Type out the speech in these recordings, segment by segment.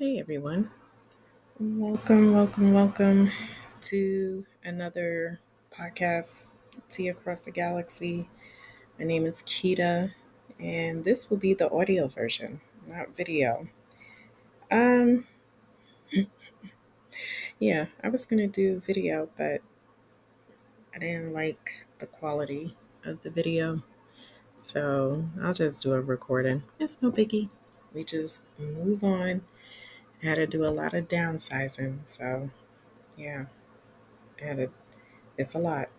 Hey everyone. Welcome, welcome, welcome to another podcast, Tea Across the Galaxy. My name is Kita, and this will be the audio version, not video. Um, yeah, I was gonna do video, but I didn't like the quality of the video, so I'll just do a recording. It's no biggie. We just move on. I had to do a lot of downsizing, so yeah, I had to, it's a lot.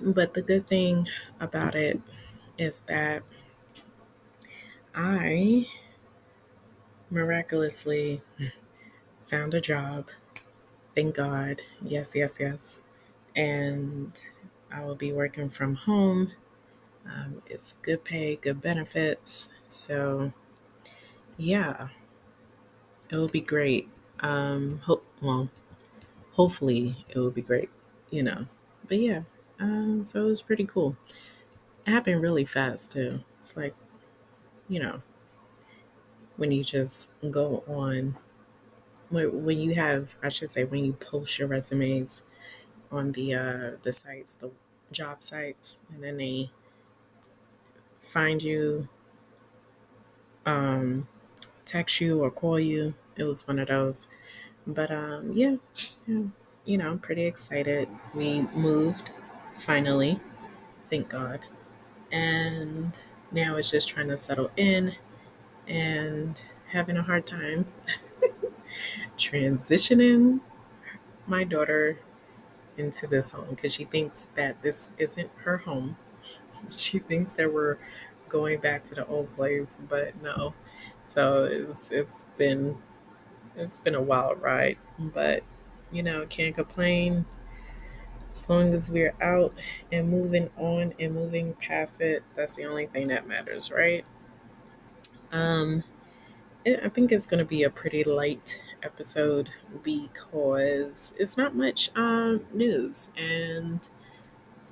But the good thing about it is that I miraculously found a job. Thank God. Yes, yes, yes. And I will be working from home. Um, it's good pay, good benefits. So, yeah, it will be great. Um, hope well, hopefully it will be great. You know, but yeah. Um, so it was pretty cool. It happened really fast too. It's like, you know, when you just go on when, when you have I should say when you post your resumes on the uh the sites, the job sites, and then they find you, um, text you or call you. It was one of those. But um yeah, yeah you know, I'm pretty excited. We moved finally, thank God. And now it's just trying to settle in and having a hard time transitioning my daughter into this home because she thinks that this isn't her home. She thinks that we're going back to the old place, but no. So it's it's been it's been a wild ride, but you know, can't complain as long as we're out and moving on and moving past it. That's the only thing that matters, right? Um I think it's going to be a pretty light episode because it's not much um, news. And,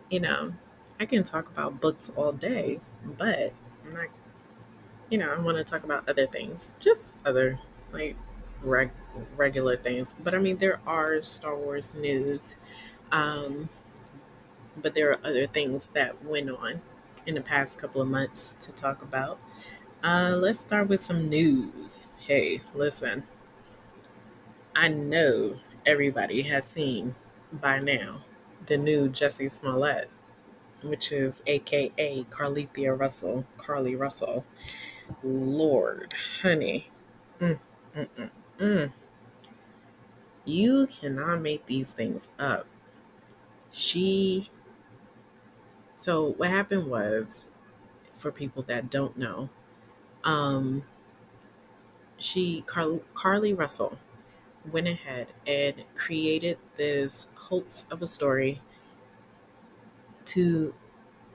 you know, I can talk about books all day, but I'm not, you know, I want to talk about other things, just other, like, reg- regular things. But I mean, there are Star Wars news, um, but there are other things that went on in the past couple of months to talk about. Uh, let's start with some news. Hey, listen, I know everybody has seen by now the new Jussie Smollett, which is AKA Carlethia Russell, Carlee Russell. Lord, honey, mm, mm, mm, mm. you cannot make these things up. She. So, what happened was, for people that don't know, um, she Car- Carlee Russell went ahead and created this hoax of a story to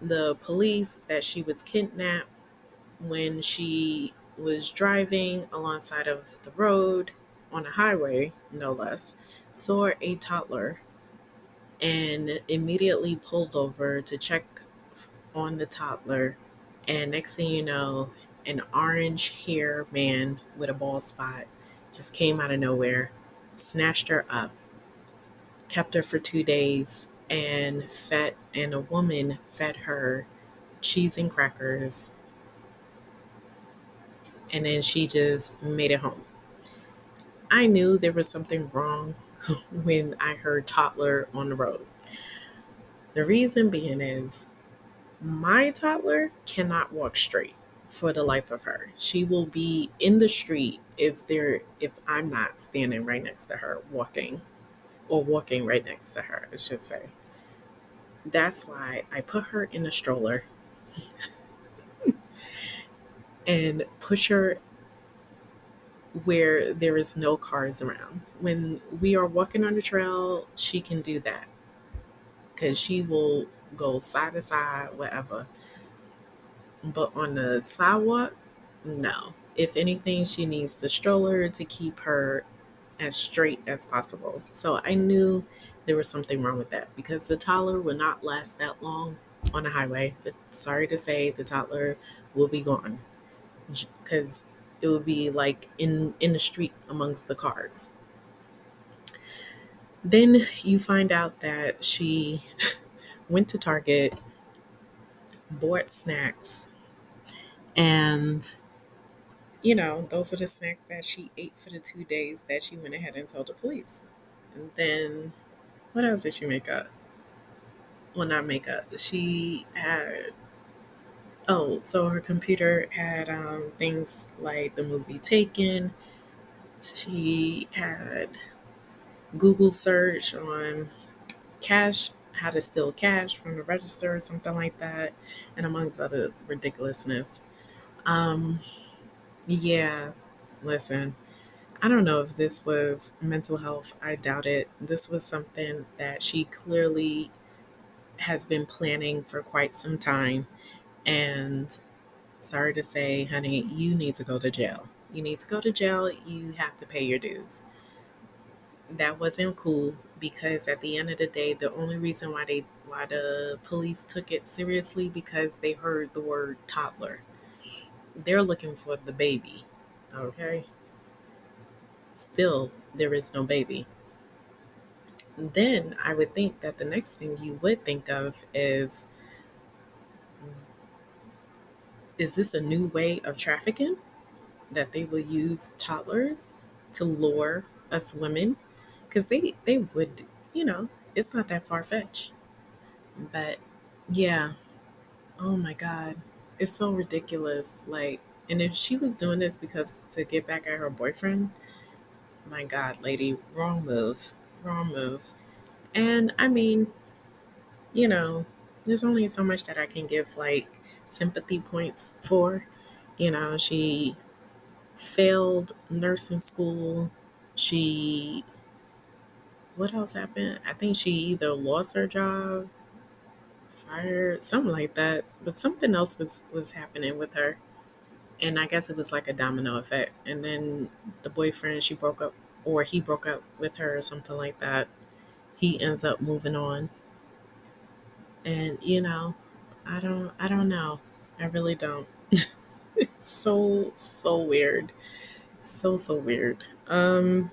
the police that she was kidnapped when she was driving alongside of the road on a highway, no less, saw a toddler and immediately pulled over to check on the toddler. And next thing you know, an orange hair man with a bald spot just came out of nowhere, snatched her up, kept her for two days, and fed and a woman fed her cheese and crackers and then she just made it home. I knew there was something wrong when I heard toddler on the road. The reason being is my toddler cannot walk straight for the life of her. She will be in the street if there if I'm not standing right next to her walking or walking right next to her, I should say. That's why I put her in a stroller and push her where there is no cars around. When we are walking on the trail, she can do that because she will go side to side, whatever. But on the sidewalk, no. If anything, she needs the stroller to keep her as straight as possible. So I knew there was something wrong with that because the toddler will not last that long on the highway. The, sorry to say, the toddler will be gone because it would be like in in the street amongst the cars. Then you find out that she went to Target, bought snacks, and you know, those are the snacks that she ate for the two days that she went ahead and told the police. And then what else did she make up? Well, not make up. She had oh, so her computer had um, things like the movie Taken. She had Google search on cash, how to steal cash from the register or something like that, and amongst other ridiculousness. Um, yeah, listen, I don't know if this was mental health. I doubt it. This was something that she clearly has been planning for quite some time. And sorry to say, honey, you need to go to jail. You need to go to jail. You have to pay your dues. That wasn't cool because at the end of the day, the only reason why they why the police took it seriously because they heard the word toddler. They're looking for the baby. Okay? Still, there is no baby. Then I would think that the next thing you would think of is is this a new way of trafficking? That they will use toddlers to lure us women? Because they they would you know it's not that far fetched but yeah. Oh my god. It's so ridiculous. Like and if she was doing this because to get back at her boyfriend my god lady wrong move wrong move. And i mean you know there's only so much that i can give like sympathy points for you know she failed nursing school. She what else happened? I think she either lost her job fired something like that. But something else was was happening with her. And i guess it was like a domino effect. And then the boyfriend she broke up or he broke up with her or something like that. He ends up moving on. And you know i don't i don't know. I really don't. It's so so weird. So so weird. Um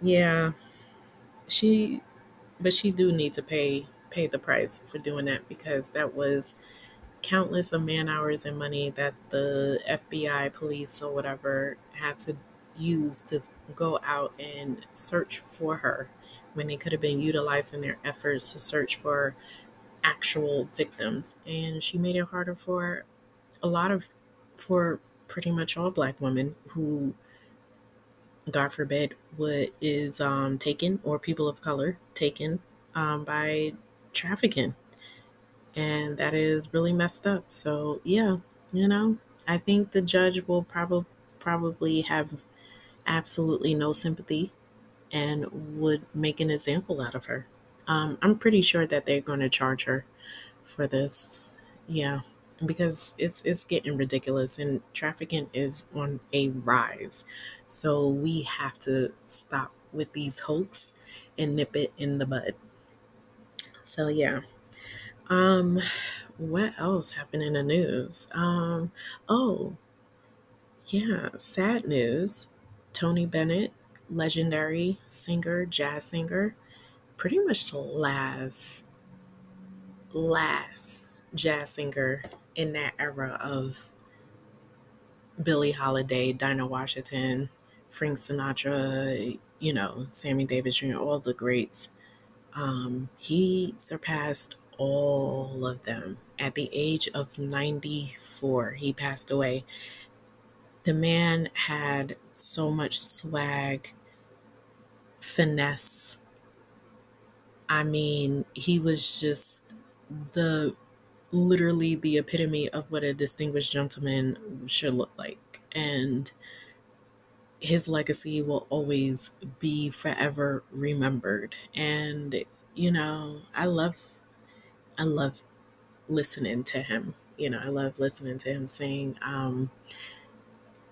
yeah. She but she do need to pay pay the price for doing that because that was countless of man hours and money that the FBI, police, or whatever had to use to go out and search for her when they could have been utilizing their efforts to search for actual victims. And she made it harder for a lot of, for pretty much all black women who, God forbid, what is um, taken or people of color taken um, by trafficking and that is really messed up. So yeah, you know, I think the judge will probably probably have absolutely no sympathy and would make an example out of her. Um, I'm pretty sure that they're going to charge her for this. Yeah, because it's it's getting ridiculous and trafficking is on a rise. So we have to stop with these hoax and nip it in the bud. So yeah. Um, what else happened in the news? Um, oh, yeah, sad news. Tony Bennett, legendary singer, jazz singer, pretty much the last, last jazz singer in that era of Billie Holiday, Dinah Washington, Frank Sinatra, you know, Sammy Davis Jr., all the greats. Um, he surpassed all of them. At the age of 94, he passed away. The man had so much swag, finesse. I mean, he was just the literally the epitome of what a distinguished gentleman should look like. And his legacy will always be forever remembered. And, you know, I love I love listening to him. You know, I love listening to him sing. Um,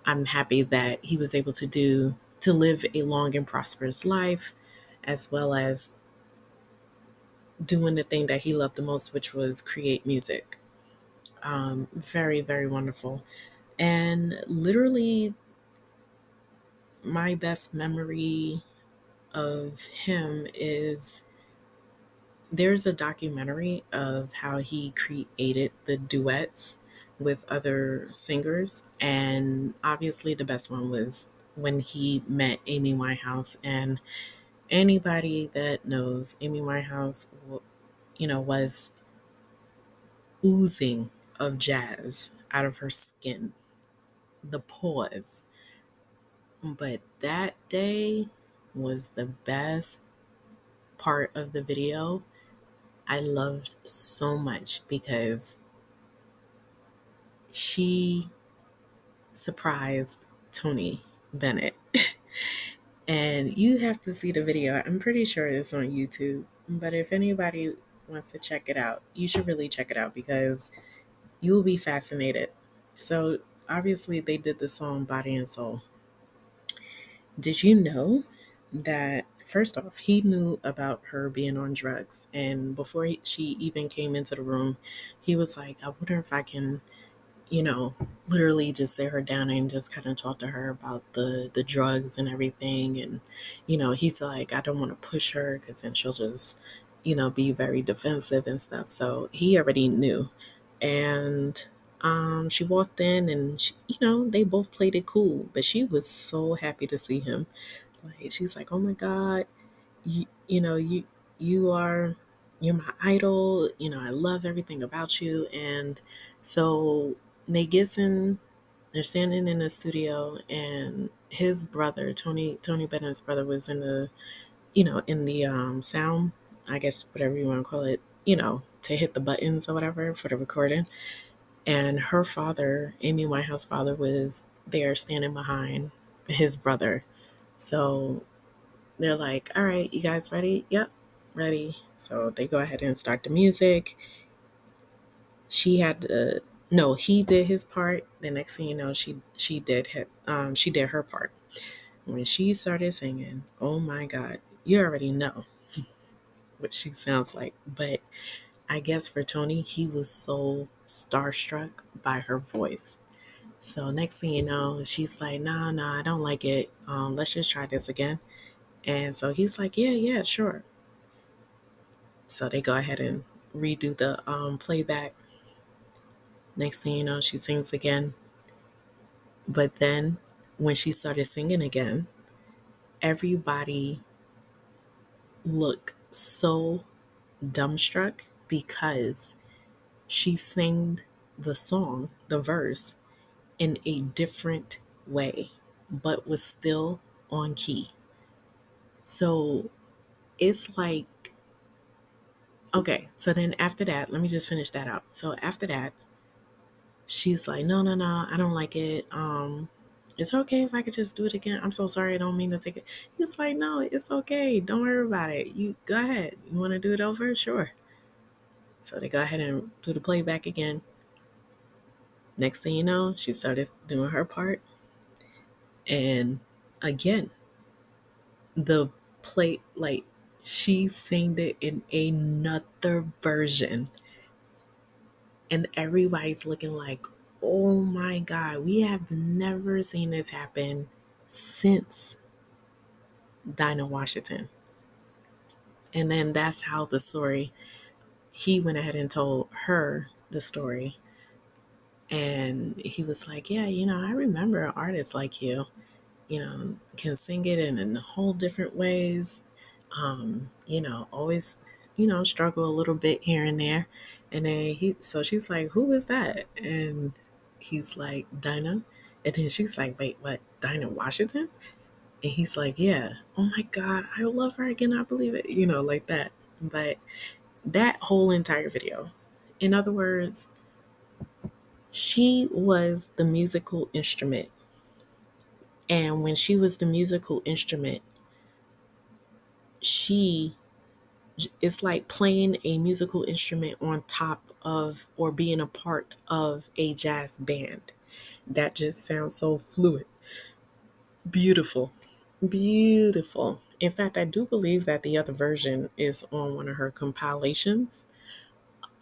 I'm happy that he was able to do to live a long and prosperous life, as well as doing the thing that he loved the most, which was create music. Um, very, very wonderful. And literally, my best memory of him is there's a documentary of how he created the duets with other singers. And obviously, the best one was when he met Amy Winehouse. And anybody that knows Amy Winehouse, you know, was oozing of jazz out of her skin. The pause. But that day was the best part of the video. I loved so much because she surprised Tony Bennett. and you have to see the video. I'm pretty sure it's on YouTube. But if anybody wants to check it out, you should really check it out because you will be fascinated. So, obviously, they did the song Body and Soul. Did you know that, first off, he knew about her being on drugs? And before he, she even came into the room, he was like, I wonder if I can you know, literally just sit her down and just kind of talk to her about the the drugs and everything. And you know, he's like, I don't want to push her because then she'll just, you know, be very defensive and stuff. So he already knew, and um, she walked in and she, you know they both played it cool, but she was so happy to see him. Like she's like, oh my god, you you know you you are you're my idol. You know I love everything about you, and so they gets in they're standing in the studio and his brother tony tony bennett's brother was in the you know in the um sound i guess whatever you want to call it you know to hit the buttons or whatever for the recording. And her father amy winehouse father was there standing behind his brother. So they're like all right you guys ready? Yep ready. So they go ahead and start the music. She had to no, he did his part. The next thing you know, she she did hit, um she did her part. When she started singing, oh my god, you already know what she sounds like. But I guess for Tony, he was so starstruck by her voice. So next thing you know, she's like, "Nah, nah, I don't like it. Um, let's just try this again." And so he's like, "Yeah, yeah, sure." So they go ahead and redo the um, playback Next thing you know, she sings again. But then when she started singing again, everybody looked so dumbstruck because she sang the song, the verse, in a different way, but was still on key. So it's like, okay, so then after that, let me just finish that out. So after that, she's like, no, no, no, I don't like it. Um, it's okay if I could just do it again. I'm so sorry. I don't mean to take it. He's like, no, it's okay. Don't worry about it. You go ahead. You want to do it over? Sure. So they go ahead and do the playback again. Next thing you know, she started doing her part. And again, the plate, like, she sang it in another version and everybody's looking like, oh my God, we have never seen this happen since Dinah Washington. And then that's how the story, he went ahead and told her the story. And he was like, Yeah, you know, I remember artists like you, you know, can sing it in, in whole different ways. Um, you know, always you know, struggle a little bit here and there. And then he, so she's like, who is that? And he's like, Dinah. And then she's like, wait, what? Dinah Washington? And he's like, yeah. Oh my God, I love her. again. I believe it. You know, like that. But that whole entire video, in other words, she was the musical instrument. And when she was the musical instrument, she it's like playing a musical instrument on top of or being a part of a jazz band. That just sounds so fluid. Beautiful. Beautiful. In fact, I do believe that the other version is on one of her compilations.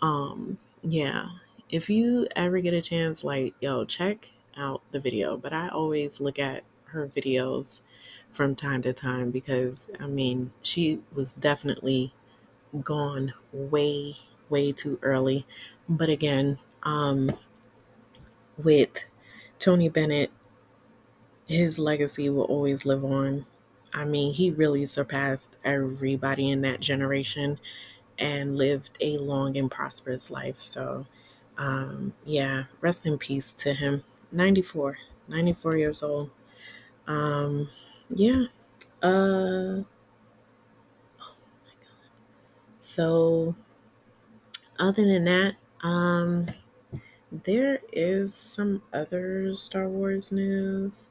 Um, yeah. If you ever get a chance, like, yo, check out the video, but I always look at her videos from time to time because I mean, she was definitely gone way, way too early. But again, um, with Tony Bennett, his legacy will always live on. I mean, he really surpassed everybody in that generation and lived a long and prosperous life. So, um, yeah, rest in peace to him. 94, 94 years old. Um, yeah. Uh, so, other than that, um, there is some other Star Wars news,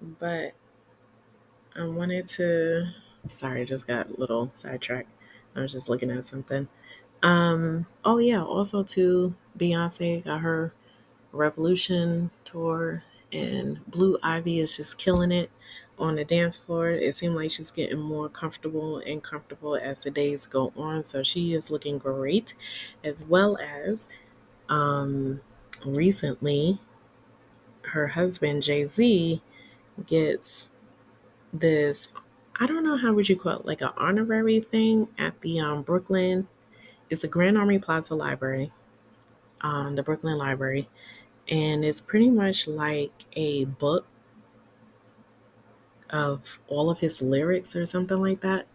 but I wanted to. Sorry, I just got a little sidetracked. I was just looking at something. Um, oh yeah, also too, Beyonce got her Revolution tour, and Blue Ivy is just killing it on the dance floor. It seemed like she's getting more comfortable and comfortable as the days go on. So she is looking great, as well as um, recently her husband Jay Z gets this. I don't know how would you call it, like an honorary thing at the um, Brooklyn. It's the Grand Army Plaza Library, um, the Brooklyn Library, and it's pretty much like a book of all of his lyrics or something like that.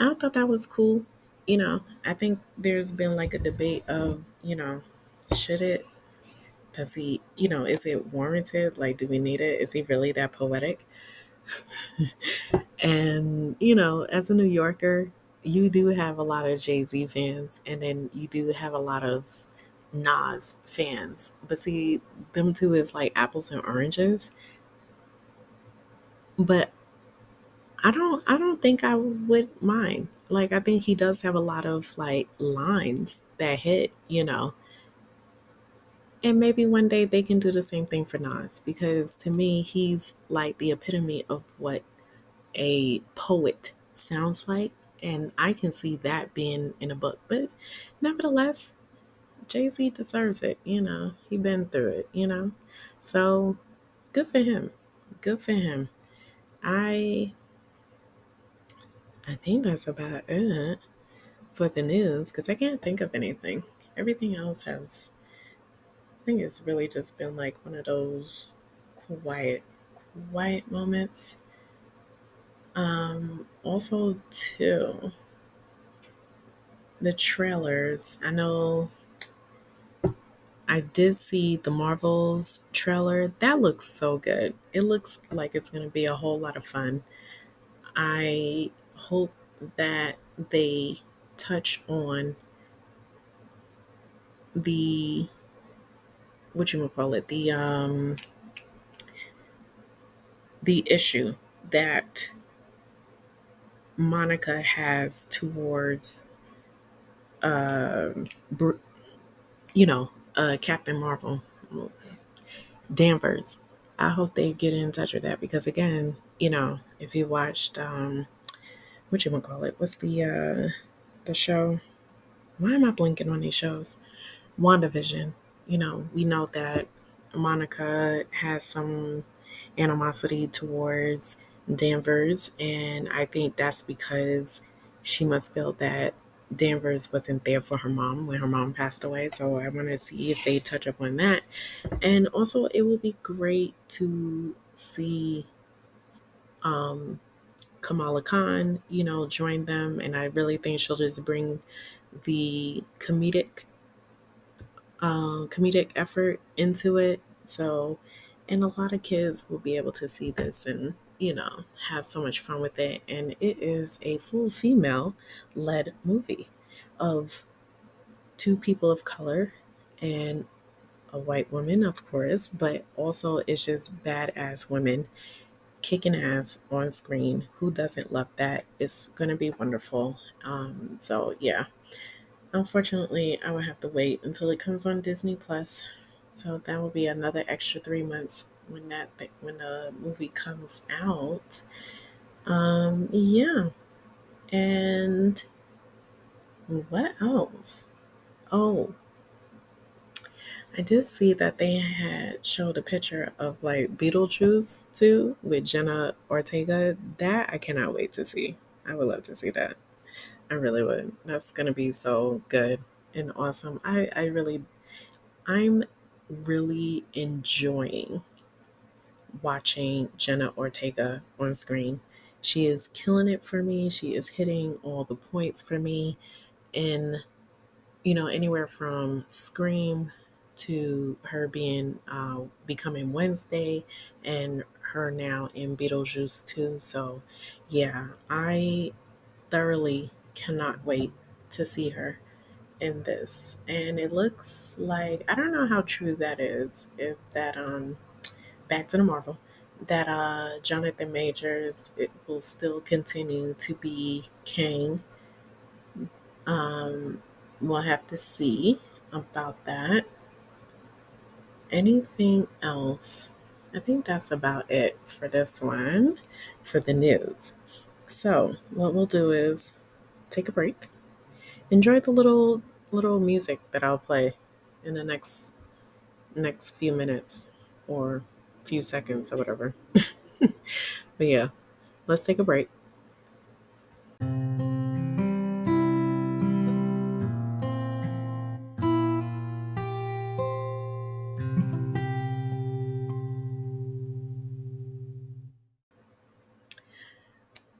I thought that was cool. You know, I think there's been like a debate of, you know, should it, does he, you know, is it warranted? Like, do we need it? Is he really that poetic? and, you know, as a New Yorker, you do have a lot of Jay Z fans, and then you do have a lot of Nas fans. But see, them two is like apples and oranges. But I don't I don't think I would mind. Like I think he does have a lot of like lines that hit, you know. And maybe one day they can do the same thing for Nas because to me he's like the epitome of what a poet sounds like and I can see that being in a book. But nevertheless, Jay-Z deserves it, you know. He been through it, you know. So good for him. Good for him. I I think that's about it for the news because I can't think of anything. Everything else has, I think it's really just been like one of those quiet, quiet moments. Um, also, too, the trailers. I know I did see the Marvels trailer. That looks so good. It looks like it's going to be a whole lot of fun. I hope that they touch on the what you would call it the um the issue that Monica has towards Br- you know uh Captain Marvel Danvers. I hope they get in touch with that because again, you know, if you watched um what you wanna call it? What's the uh the show? Why am I blinking on these shows? WandaVision. You know, we know that Monica has some animosity towards Danvers, and I think that's because she must feel that Danvers wasn't there for her mom when her mom passed away. So I want to see if they touch up on that. And also, it would be great to see um, Kamala Khan, you know, join them. And I really think she'll just bring the comedic um, comedic effort into it. So, and a lot of kids will be able to see this and you know have so much fun with it. And it is a full female led movie of two people of color and a white woman, of course, but also it's just badass women kicking ass on screen. Who doesn't love that? It's going to be wonderful. Um, so, yeah. Unfortunately, I will have to wait until it comes on Disney Plus. So that will be another extra three months when that when the movie comes out. Um, yeah, and what else? Oh, I did see that they had showed a picture of like Beetlejuice too with Jenna Ortega. That I cannot wait to see. I would love to see that. I really would. That's gonna be so good and awesome. I, I really I'm really enjoying watching Jenna Ortega on screen. She is killing it for me. She is hitting all the points for me in you know anywhere from Scream to her being uh, becoming Wednesday and her now in Beetlejuice too. So yeah, I thoroughly cannot wait to see her in this. And it looks like I don't know how true that is. If that um back to the Marvel that uh Jonathan Majors it will still continue to be Kang. Um we'll have to see about that. Anything else? I think that's about it for this one for the news. So, what we'll do is take a break. Enjoy the little little music that I'll play in the next next few minutes or few seconds or whatever. but yeah, let's take a break.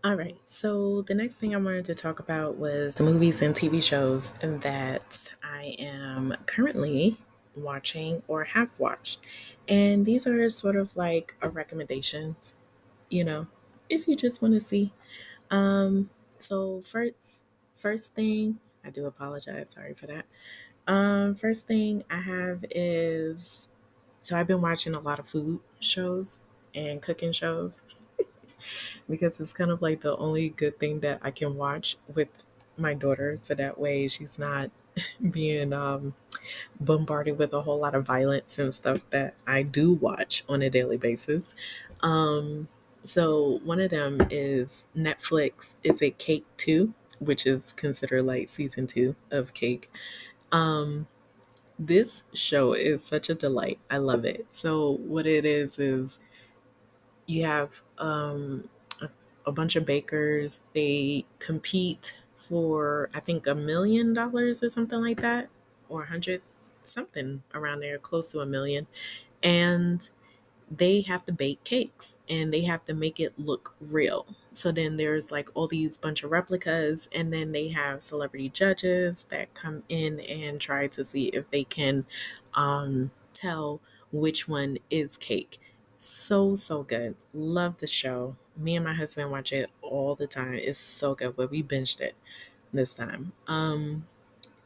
All right, so the next thing I wanted to talk about was the movies and TV shows that I am currently watching or have watched. And these are sort of like a recommendations, you know, if you just want to see. Um, so first first thing, I do apologize, sorry for that. Um, first thing I have is so I've been watching a lot of food shows and cooking shows because it's kind of like the only good thing that I can watch with my daughter so that way she's not being um, bombarded with a whole lot of violence and stuff that I do watch on a daily basis. Um, so one of them is Netflix is it Cake 2, which is considered like season 2 of Cake. Um, this show is such a delight. I love it. So what it is is you have um, a, a bunch of bakers. They compete for I think a million dollars or something like that, or a hundred something around there, close to a million, and they have to bake cakes and they have to make it look real. So then there's like all these bunch of replicas, and then they have celebrity judges that come in and try to see if they can um, tell which one is cake. So, so good. Love the show. Me and my husband watch it all the time. It's so good, but we binged it this time. Um,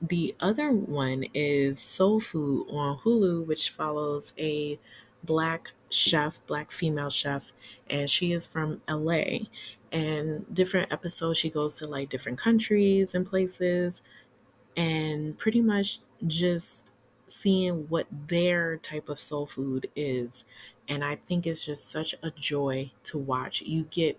the other one is Soul Food on Hulu, which follows a black chef, black female chef, and she is from LA. And different episodes, she goes to like different countries and places, and pretty much just seeing what their type of soul food is. And I think it's just such a joy to watch. You get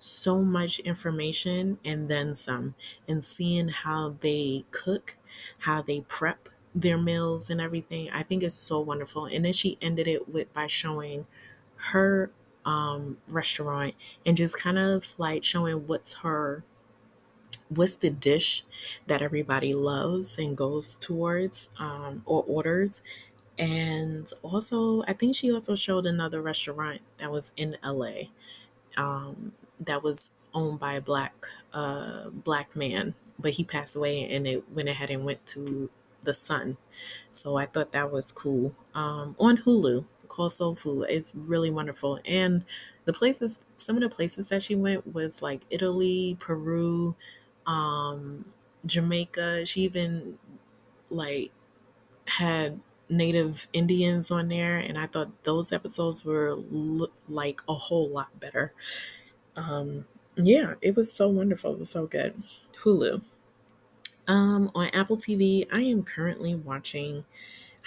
so much information and then some, and seeing how they cook, how they prep their meals and everything. I think is so wonderful. And then she ended it with by showing her um restaurant and just kind of like showing what's her what's the dish that everybody loves and goes towards um, or orders and also i think she also showed another restaurant that was in la um, that was owned by a black uh, black man but he passed away and it went ahead and went to the sun so i thought that was cool um, on hulu called soul food it's really wonderful and the places some of the places that she went was like italy peru um, Jamaica. She even like had native Indians on there, and I thought those episodes were like a whole lot better. Um, yeah, it was so wonderful. It was so good. Hulu. Um, on Apple TV, I am currently watching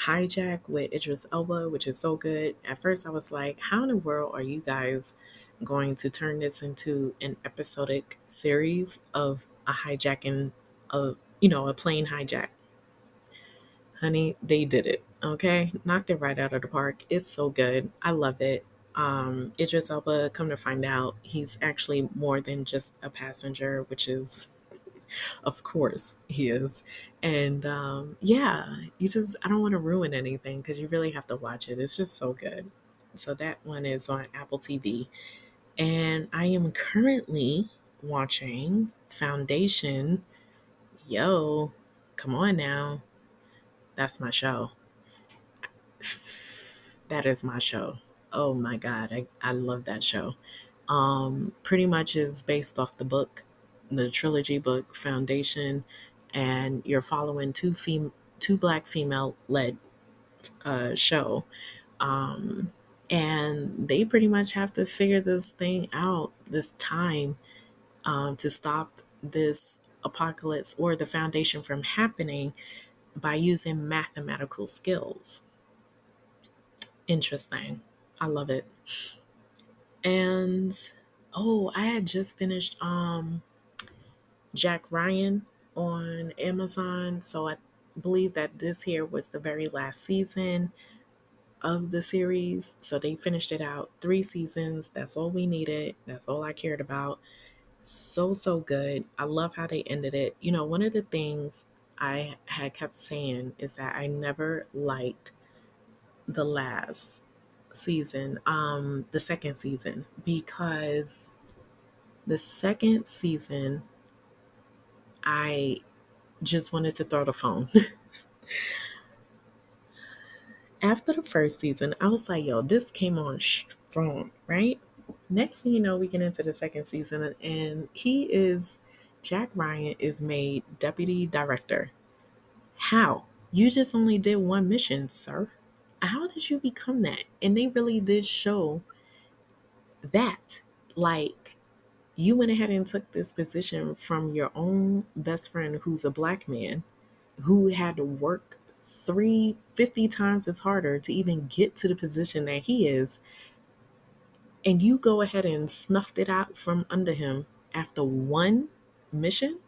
Hijack with Idris Elba, which is so good. At first, I was like, how in the world are you guys going to turn this into an episodic series of a hijacking of, you know, a plane hijack? honey, they did it. Okay, knocked it right out of the park. It's so good. I love it. Um, Idris Elba, come to find out, he's actually more than just a passenger, which is, of course, he is. And um, yeah, you just, I don't want to ruin anything because you really have to watch it. It's just so good. So that one is on Apple TV. And I am currently watching Foundation. Yo, come on now. That's my show. That is my show. Oh my god, I, I love that show. Um, pretty much is based off the book, the trilogy book Foundation, and you're following two fem- two black female led uh, show. Um, and they pretty much have to figure this thing out, this time, um, to stop this apocalypse or the foundation from happening by using mathematical skills. Interesting. I love it. And oh, I had just finished um Jack Ryan on Amazon, so I believe that this here was the very last season of the series. So they finished it out. Three seasons. That's all we needed. That's all I cared about. So, so good. I love how they ended it. You know, one of the things I had kept saying is that I never liked the last season, um, the second season, because the second season, I just wanted to throw the phone. After the first season, I was like, yo, this came on strong, right? Next thing you know, we get into the second season, and he is, Jack Ryan is made deputy director. How? You just only did one mission, sir. How did you become that? And they really did show that. Like, you went ahead and took this position from your own best friend who's a black man who had to work three fifty times as harder to even get to the position that he is and you go ahead and snuffed it out from under him after one mission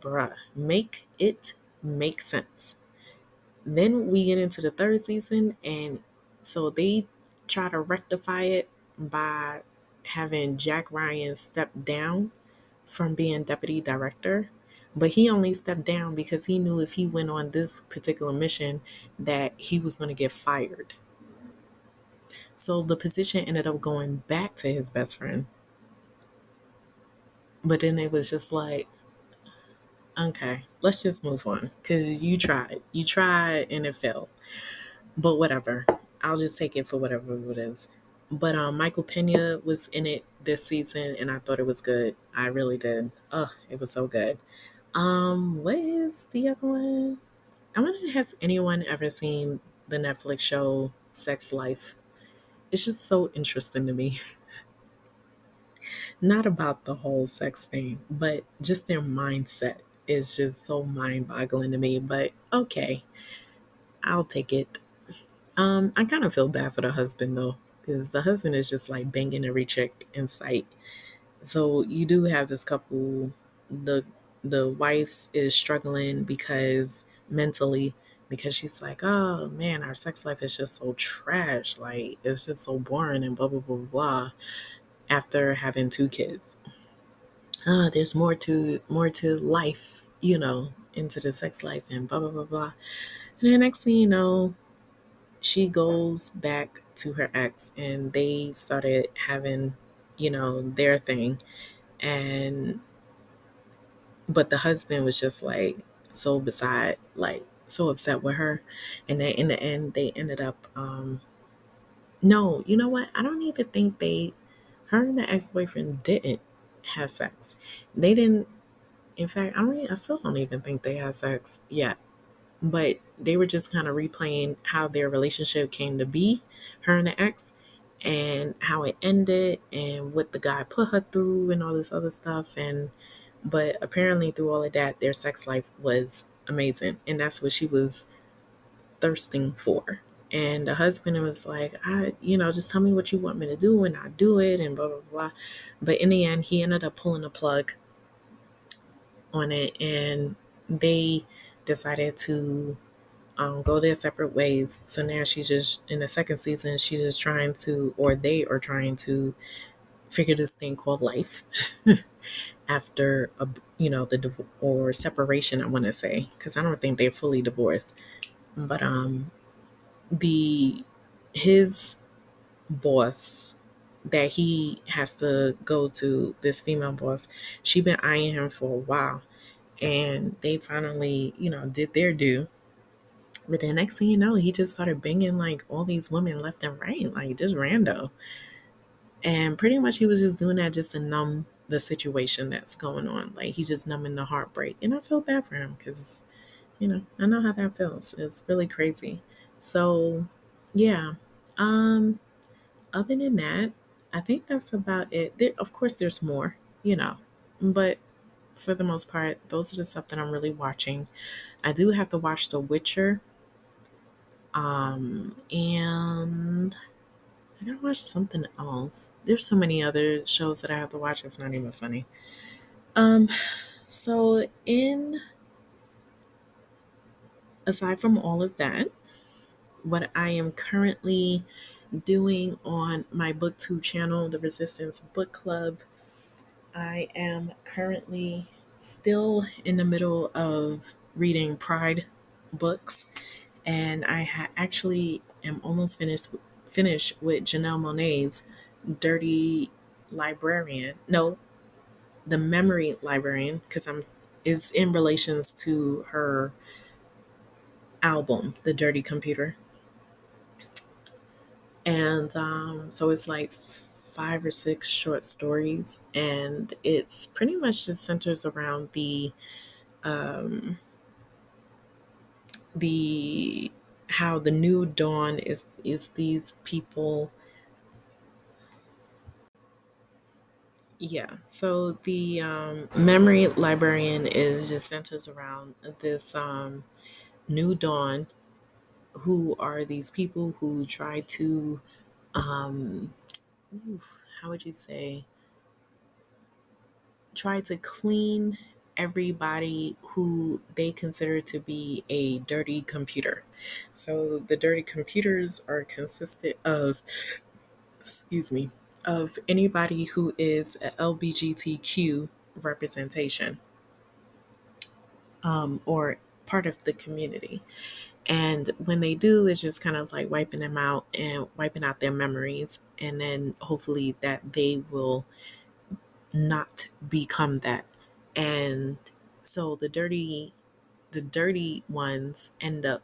bruh make it make sense then we get into the third season and so they try to rectify it by having jack ryan step down from being deputy director but he only stepped down because he knew if he went on this particular mission that he was going to get fired. So the position ended up going back to his best friend. But then it was just like, okay, let's just move on because you tried. You tried and it failed. But whatever. I'll just take it for whatever it is. But um, Michael Pena was in it this season and I thought it was good. I really did. Oh, it was so good. Um, what is the other one? I wonder has anyone ever seen the Netflix show Sex Life? It's just so interesting to me. Not about the whole sex thing, but just their mindset is just so mind boggling to me. But okay, I'll take it. Um, I kind of feel bad for the husband though, because the husband is just like banging every chick in sight. So you do have this couple, the the wife is struggling because mentally because she's like, oh man, our sex life is just so trash. Like it's just so boring and blah blah blah blah. After having two kids, uh, there's more to more to life, you know, into the sex life and blah blah blah blah. And then next thing you know, she goes back to her ex, and they started having, you know, their thing, and but the husband was just like so beside like so upset with her. And then in the end they ended up um no you know what? I don't even think they her and the ex-boyfriend didn't have sex they didn't in fact i mean i still don't even think they had sex yet but they were just kind of replaying how their relationship came to be her and the ex and how it ended and what the guy put her through and all this other stuff and but apparently, through all of that, their sex life was amazing. And that's what she was thirsting for. And the husband was like, I, you know, just tell me what you want me to do and I do it and blah, blah, blah. But in the end, he ended up pulling a plug on it and they decided to um, go their separate ways. So now she's just in the second season, she's just trying to, or they are trying to figure this thing called life after a you know the divorce or separation i want to say because i don't think they're fully divorced but um the his boss that he has to go to this female boss she been eyeing him for a while and they finally you know did their due but the next thing you know he just started banging like all these women left and right like just rando and pretty much he was just doing that just to numb the situation that's going on. Like he's just numbing the heartbreak. And I feel bad for him because, you know, I know how that feels. It's really crazy. So yeah. Um other than that, I think that's about it. There, of course there's more, you know. But for the most part, those are the stuff that I'm really watching. I do have to watch The Witcher. Um and I gotta watch something else. There's so many other shows that I have to watch. It's not even funny. Um, so in aside from all of that, what I am currently doing on my booktube channel, the Resistance Book Club, I am currently still in the middle of reading Pride books, and I ha- actually am almost finished finish with Janelle Monáe's Dirty Librarian. No, the Memory Librarian, because I'm is in relations to her album, The Dirty Computer. And um, so it's like five or six short stories, and it's pretty much just centers around the um, the how the new dawn is is these people. Yeah so the um, memory librarian is just centers around this um, new dawn who are these people who try to um, how would you say try to clean everybody who they consider to be a dirty computer. So the dirty computers are consistent of, excuse me, of anybody who is a LBGTQ representation um, or part of the community. And when they do, it's just kind of like wiping them out and wiping out their memories. And then hopefully that they will not become that. And so the dirty the dirty ones end up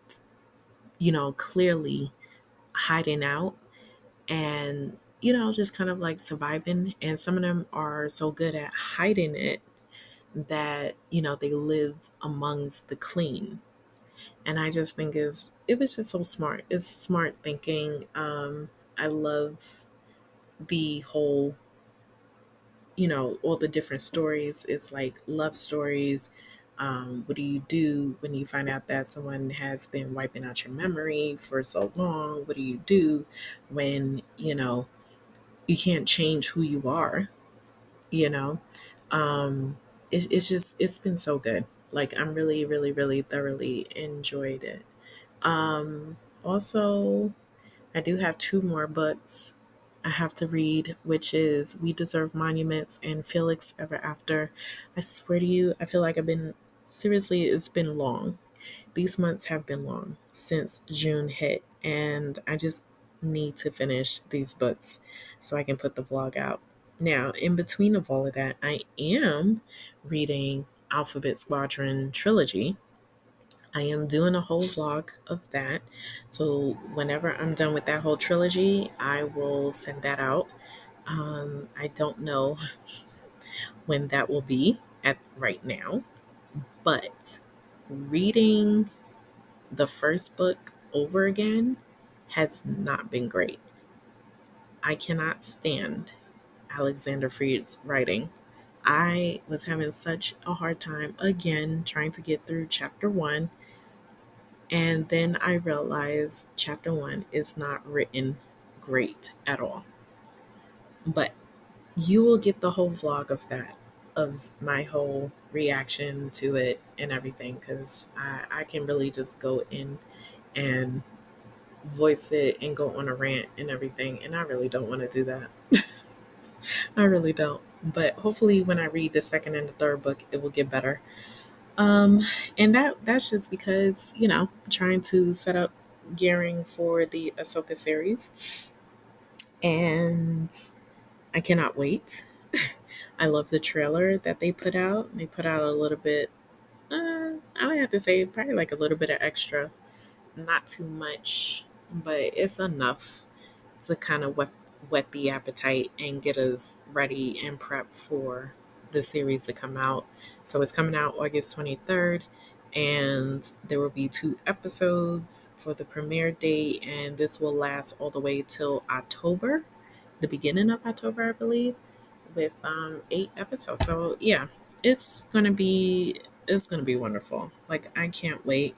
you know clearly hiding out and you know just kind of like surviving. And some of them are so good at hiding it that you know they live amongst the clean and i just think is it was just so smart it's smart thinking um i love the whole you know, all the different stories. It's like love stories. Um, what do you do when you find out that someone has been wiping out your memory for so long? What do you do when, you know, you can't change who you are? You know, um, it's, it's just, it's been so good. Like, I'm really, really, really thoroughly enjoyed it. Um, also, I do have two more books I have to read, which is We Deserve Monuments and Felix Ever After. I swear to you, I feel like I've been, seriously, it's been long. These months have been long since June hit, and I just need to finish these books so I can put the vlog out. Now, in between of all of that, I am reading Alphabet Squadron Trilogy I am doing a whole vlog of that. So whenever I'm done with that whole trilogy, I will send that out. Um, I don't know when that will be at right now, but reading the first book over again has not been great. I cannot stand Alexander Freed's writing. I was having such a hard time again trying to get through chapter one and then I realized chapter one is not written great at all. But you will get the whole vlog of that, of my whole reaction to it and everything, because I, I can really just go in and voice it and go on a rant and everything. And I really don't want to do that. I really don't. But hopefully, when I read the second and the third book, it will get better. Um, and that that's just because you know trying to set up gearing for the Ahsoka series, and I cannot wait. I love the trailer that they put out. They put out a little bit. Uh, I would have to say probably like a little bit of extra, not too much, but it's enough to kind of whet, whet the appetite and get us ready and prep for the series to come out. So it's coming out August 23rd, and there will be two episodes for the premiere date, and this will last all the way till October, the beginning of October, I believe, with um, eight episodes. So yeah, it's gonna be it's gonna be wonderful. Like I can't wait.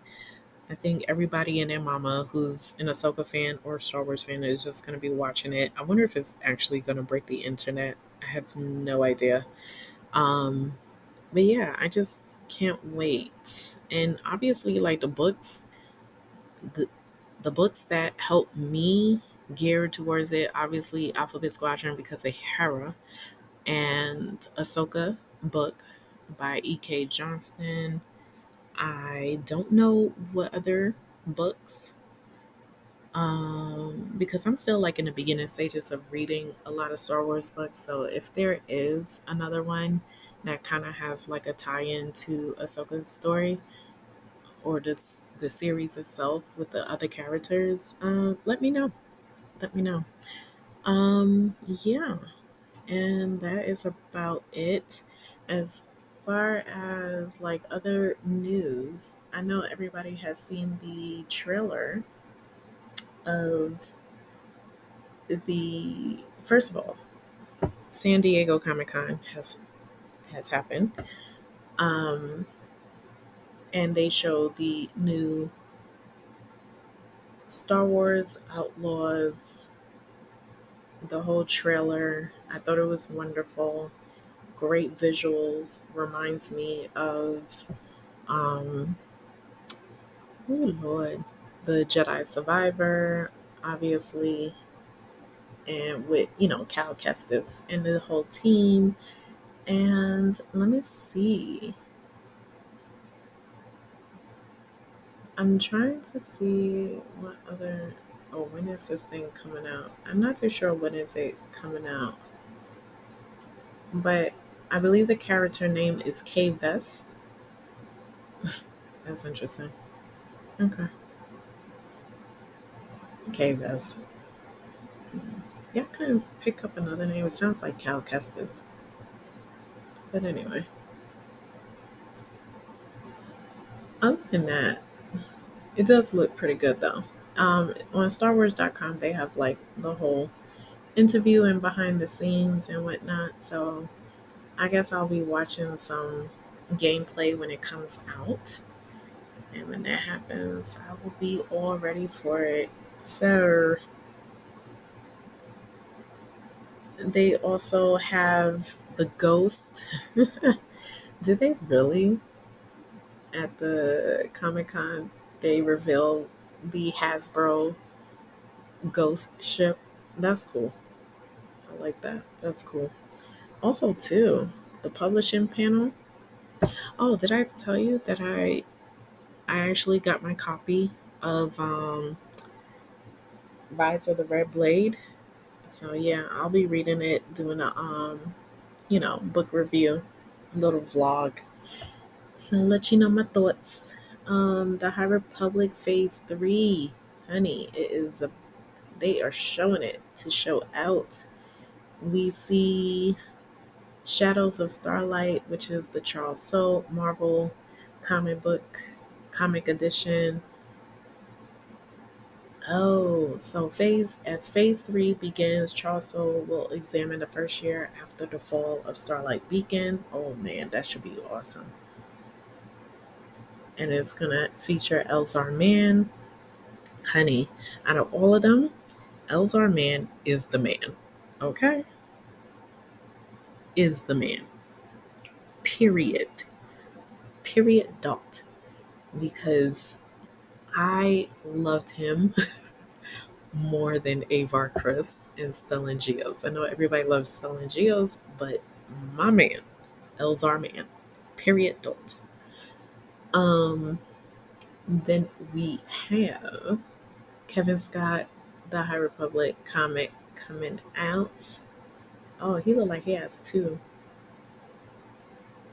I think everybody and their mama who's an Ahsoka fan or Star Wars fan is just gonna be watching it. I wonder if it's actually gonna break the internet. I have no idea. Um, but yeah, I just can't wait. And obviously, like the books, the the books that helped me gear towards it, obviously Alphabet Squadron because of Hera and Ahsoka book by E.K. Johnston. I don't know what other books um because I'm still like in the beginning stages of reading a lot of Star Wars books. So if there is another one that kind of has like a tie-in to Ahsoka's story or just the series itself with the other characters, uh, let me know. Let me know. Um, yeah, and that is about it. As far as like other news, I know everybody has seen the trailer of the first of all, San Diego Comic Con has has happened. Um, and they showed the new Star Wars Outlaws, the whole trailer. I thought it was wonderful. Great visuals. Reminds me of, um, oh Lord, the Jedi Survivor, obviously, and with, you know, Cal Kestis and the whole team. And let me see. I'm trying to see what other. Oh, when is this thing coming out? I'm not too sure when is it coming out, but I believe the character name is Kay Vess. That's interesting. Okay, Kay Vess. Yeah, I couldn't pick up another name. It sounds like Cal Kestis, but anyway. Other than that, it does look pretty good though. Um, on StarWars.com, they have like the whole interview and behind the scenes and whatnot. So I guess I'll be watching some gameplay when it comes out. And when that happens, I will be all ready for it. So they also have the ghost. Did they really at the Comic Con they reveal the Hasbro ghost ship? That's cool. I like that. That's cool. Also, too, the publishing panel. Oh, did I tell you that I I actually got my copy of um Rise of the Red Blade? So yeah, I'll be reading it, doing a um, you know, book review, little vlog. So let you know my thoughts. Um, the High Republic Phase Three, honey, it is a. They are showing it to show out. We see Shadows of Starlight, which is the Charles Soule Marvel comic book, comic edition. Oh, so phase as phase three begins, Charles Soule will examine the first year after the fall of Starlight Beacon. Oh man, that should be awesome. And it's gonna feature Elzar Mann. Honey, out of all of them, Elzar Mann is the man. Okay? Is the man. Period. Period dot. Because I loved him more than Avar Kriss and Stellan Gios. I know everybody loves Stellan Gios, but my man, Elzar Mann, period, don't. Um, then we have Cavan Scott, the High Republic comic coming out. Oh, he looked like he has two.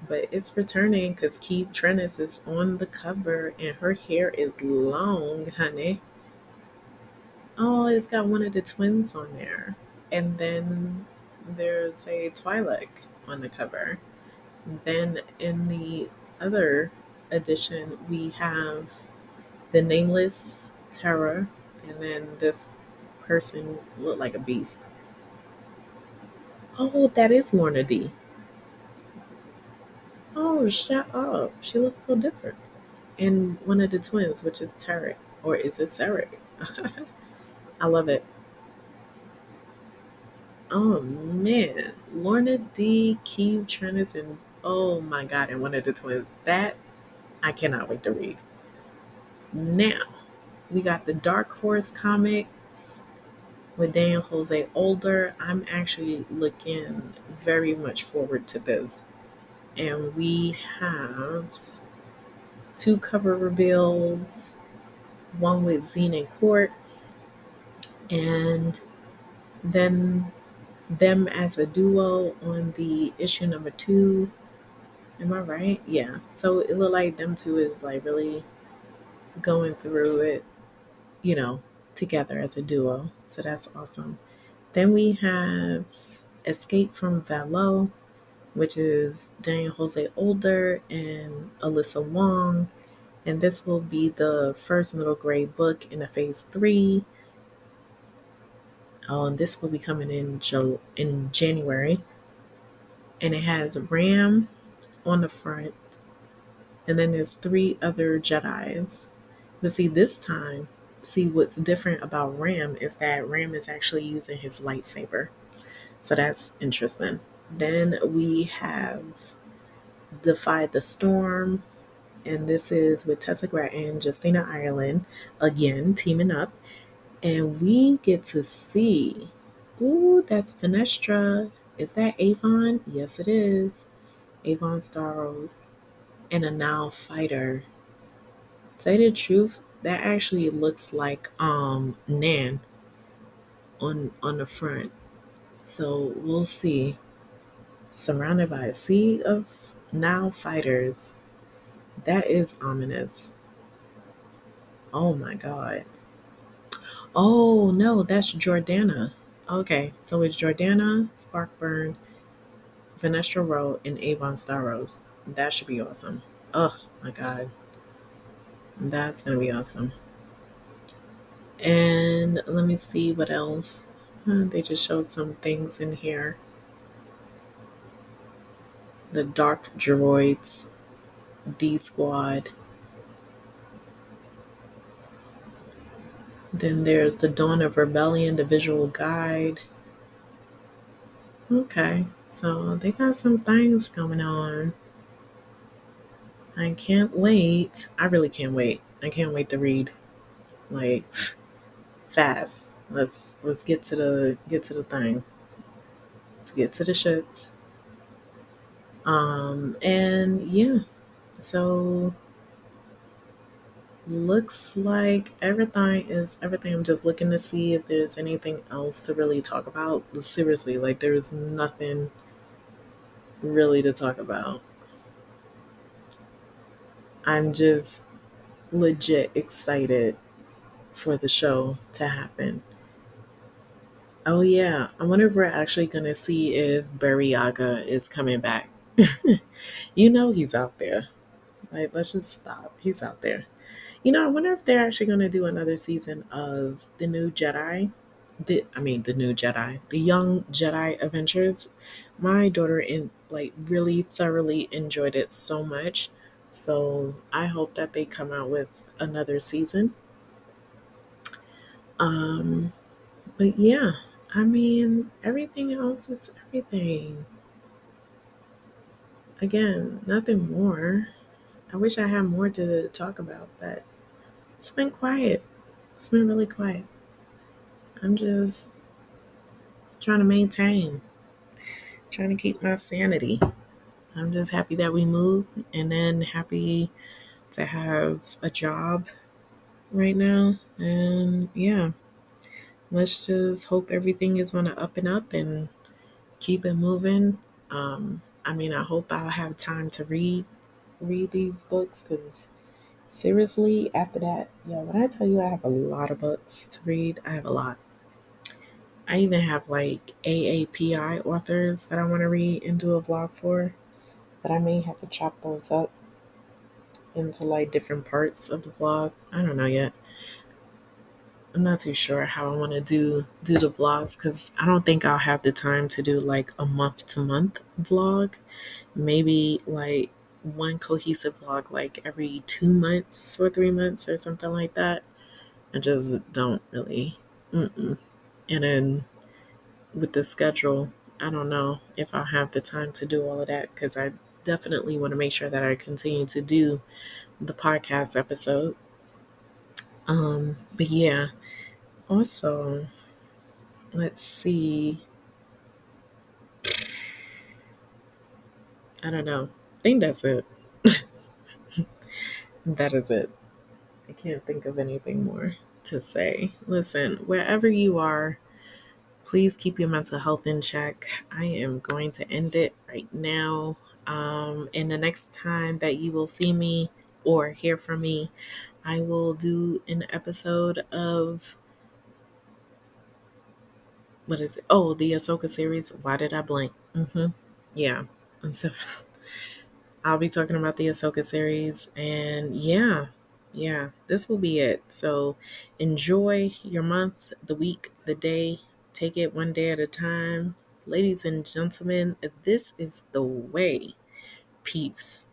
But it's returning because Keeve Trennis is on the cover and her hair is long, honey. Oh, it's got one of the twins on there. And then there's a Twi'lek on the cover. Then in the other edition, we have the nameless terror, and then this person looked like a beast. Oh, that is Lourna Dee. Oh, shut up. She looks so different. And one of the twins, which is Tarek. Or is it Sarek? I love it. Oh man. Lourna Dee, Keeve Trennis, and oh my god, and one of the twins. That I cannot wait to read. Now, we got the Dark Horse comics with Daniel Jose Older. I'm actually looking very much forward to this. And we have two cover reveals one with Zeen and Court, and then them as a duo on the issue number two. Am I right? Yeah. So it looked like them two is like really going through it, you know, together as a duo. So that's awesome. Then we have Escape from Valo, which is Daniel Jose Older and Alyssa Wong. And this will be the first middle grade book in a phase three. Oh, and this will be coming in Jul- in January. And it has Ram on the front. And then there's three other Jedi's. But see, this time, see what's different about Ram is that Ram is actually using his lightsaber. So that's interesting. Then we have Defied the Storm, and this is with Tessa Gratton and Justina Ireland again teaming up. And we get to see, ooh, that's Vernestra. Is that Avon? Yes, it is. Avon Starros and a now fighter. Tell you the truth, that actually looks like um Nan on on the front. So we'll see. Surrounded by a sea of now fighters. That is ominous. Oh my god. Oh no, that's Jordanna. Okay, so it's Jordanna, Sparkburn, Vernestra Rwoh, and Avon Starros. That should be awesome. Oh my god. That's gonna be awesome. And let me see what else. They just showed some things in here. The Dark Droids, D Squad. Then there's the Dawn of Rebellion, the visual guide. Okay, so they got some things coming on. I can't wait. I really can't wait. I can't wait to read. Like fast. Let's let's get to the get to the thing. Let's get to the shits. Um and yeah. So looks like everything is everything. I'm just looking to see if there's anything else to really talk about. Seriously, like there's nothing really to talk about. I'm just legit excited for the show to happen. Oh yeah, I wonder if we're actually gonna see if Burryaga is coming back. you know he's out there. Like let's just stop. He's out there. You know, I wonder if they're actually gonna do another season of the new Jedi. The I mean the new Jedi, the Young Jedi Adventures. My daughter in like really thoroughly enjoyed it so much so I hope that they come out with another season. Um, but yeah, I mean, everything else is everything. Again, nothing more. I wish I had more to talk about, but It's been quiet. It's been really quiet. I'm just trying to maintain, trying to keep my sanity. I'm just happy that we moved and then happy to have a job right now. And yeah, let's just hope everything is on the up and up and keep it moving. Um, I mean, I hope I'll have time to read read these books because seriously, after that, yeah, when I tell you I have a lot of books to read, I have a lot. I even have like AAPI authors that I want to read and do a blog for, but I may have to chop those up into like different parts of the vlog. I don't know yet. I'm not too sure how I want to do do the vlogs because I don't think I'll have the time to do like a month to month vlog. Maybe like one cohesive vlog like every two months or three months or something like that. I just don't really. Mm-mm. And then with the schedule, I don't know if I'll have the time to do all of that because I definitely want to make sure that I continue to do the podcast episode. Um, but yeah, also, let's see. I don't know. I think that's it. that is it. I can't think of anything more to say. Listen, wherever you are, please keep your mental health in check. I am going to end it right now. Um, and the next time that you will see me or hear from me, I will do an episode of what is it? Oh, the Ahsoka series. Why did I blank? Mm-hmm. Yeah. And so I'll be talking about the Ahsoka series. And yeah, yeah, this will be it. So enjoy your month, the week, the day. Take it one day at a time. Ladies and gentlemen, this is the way. Peace.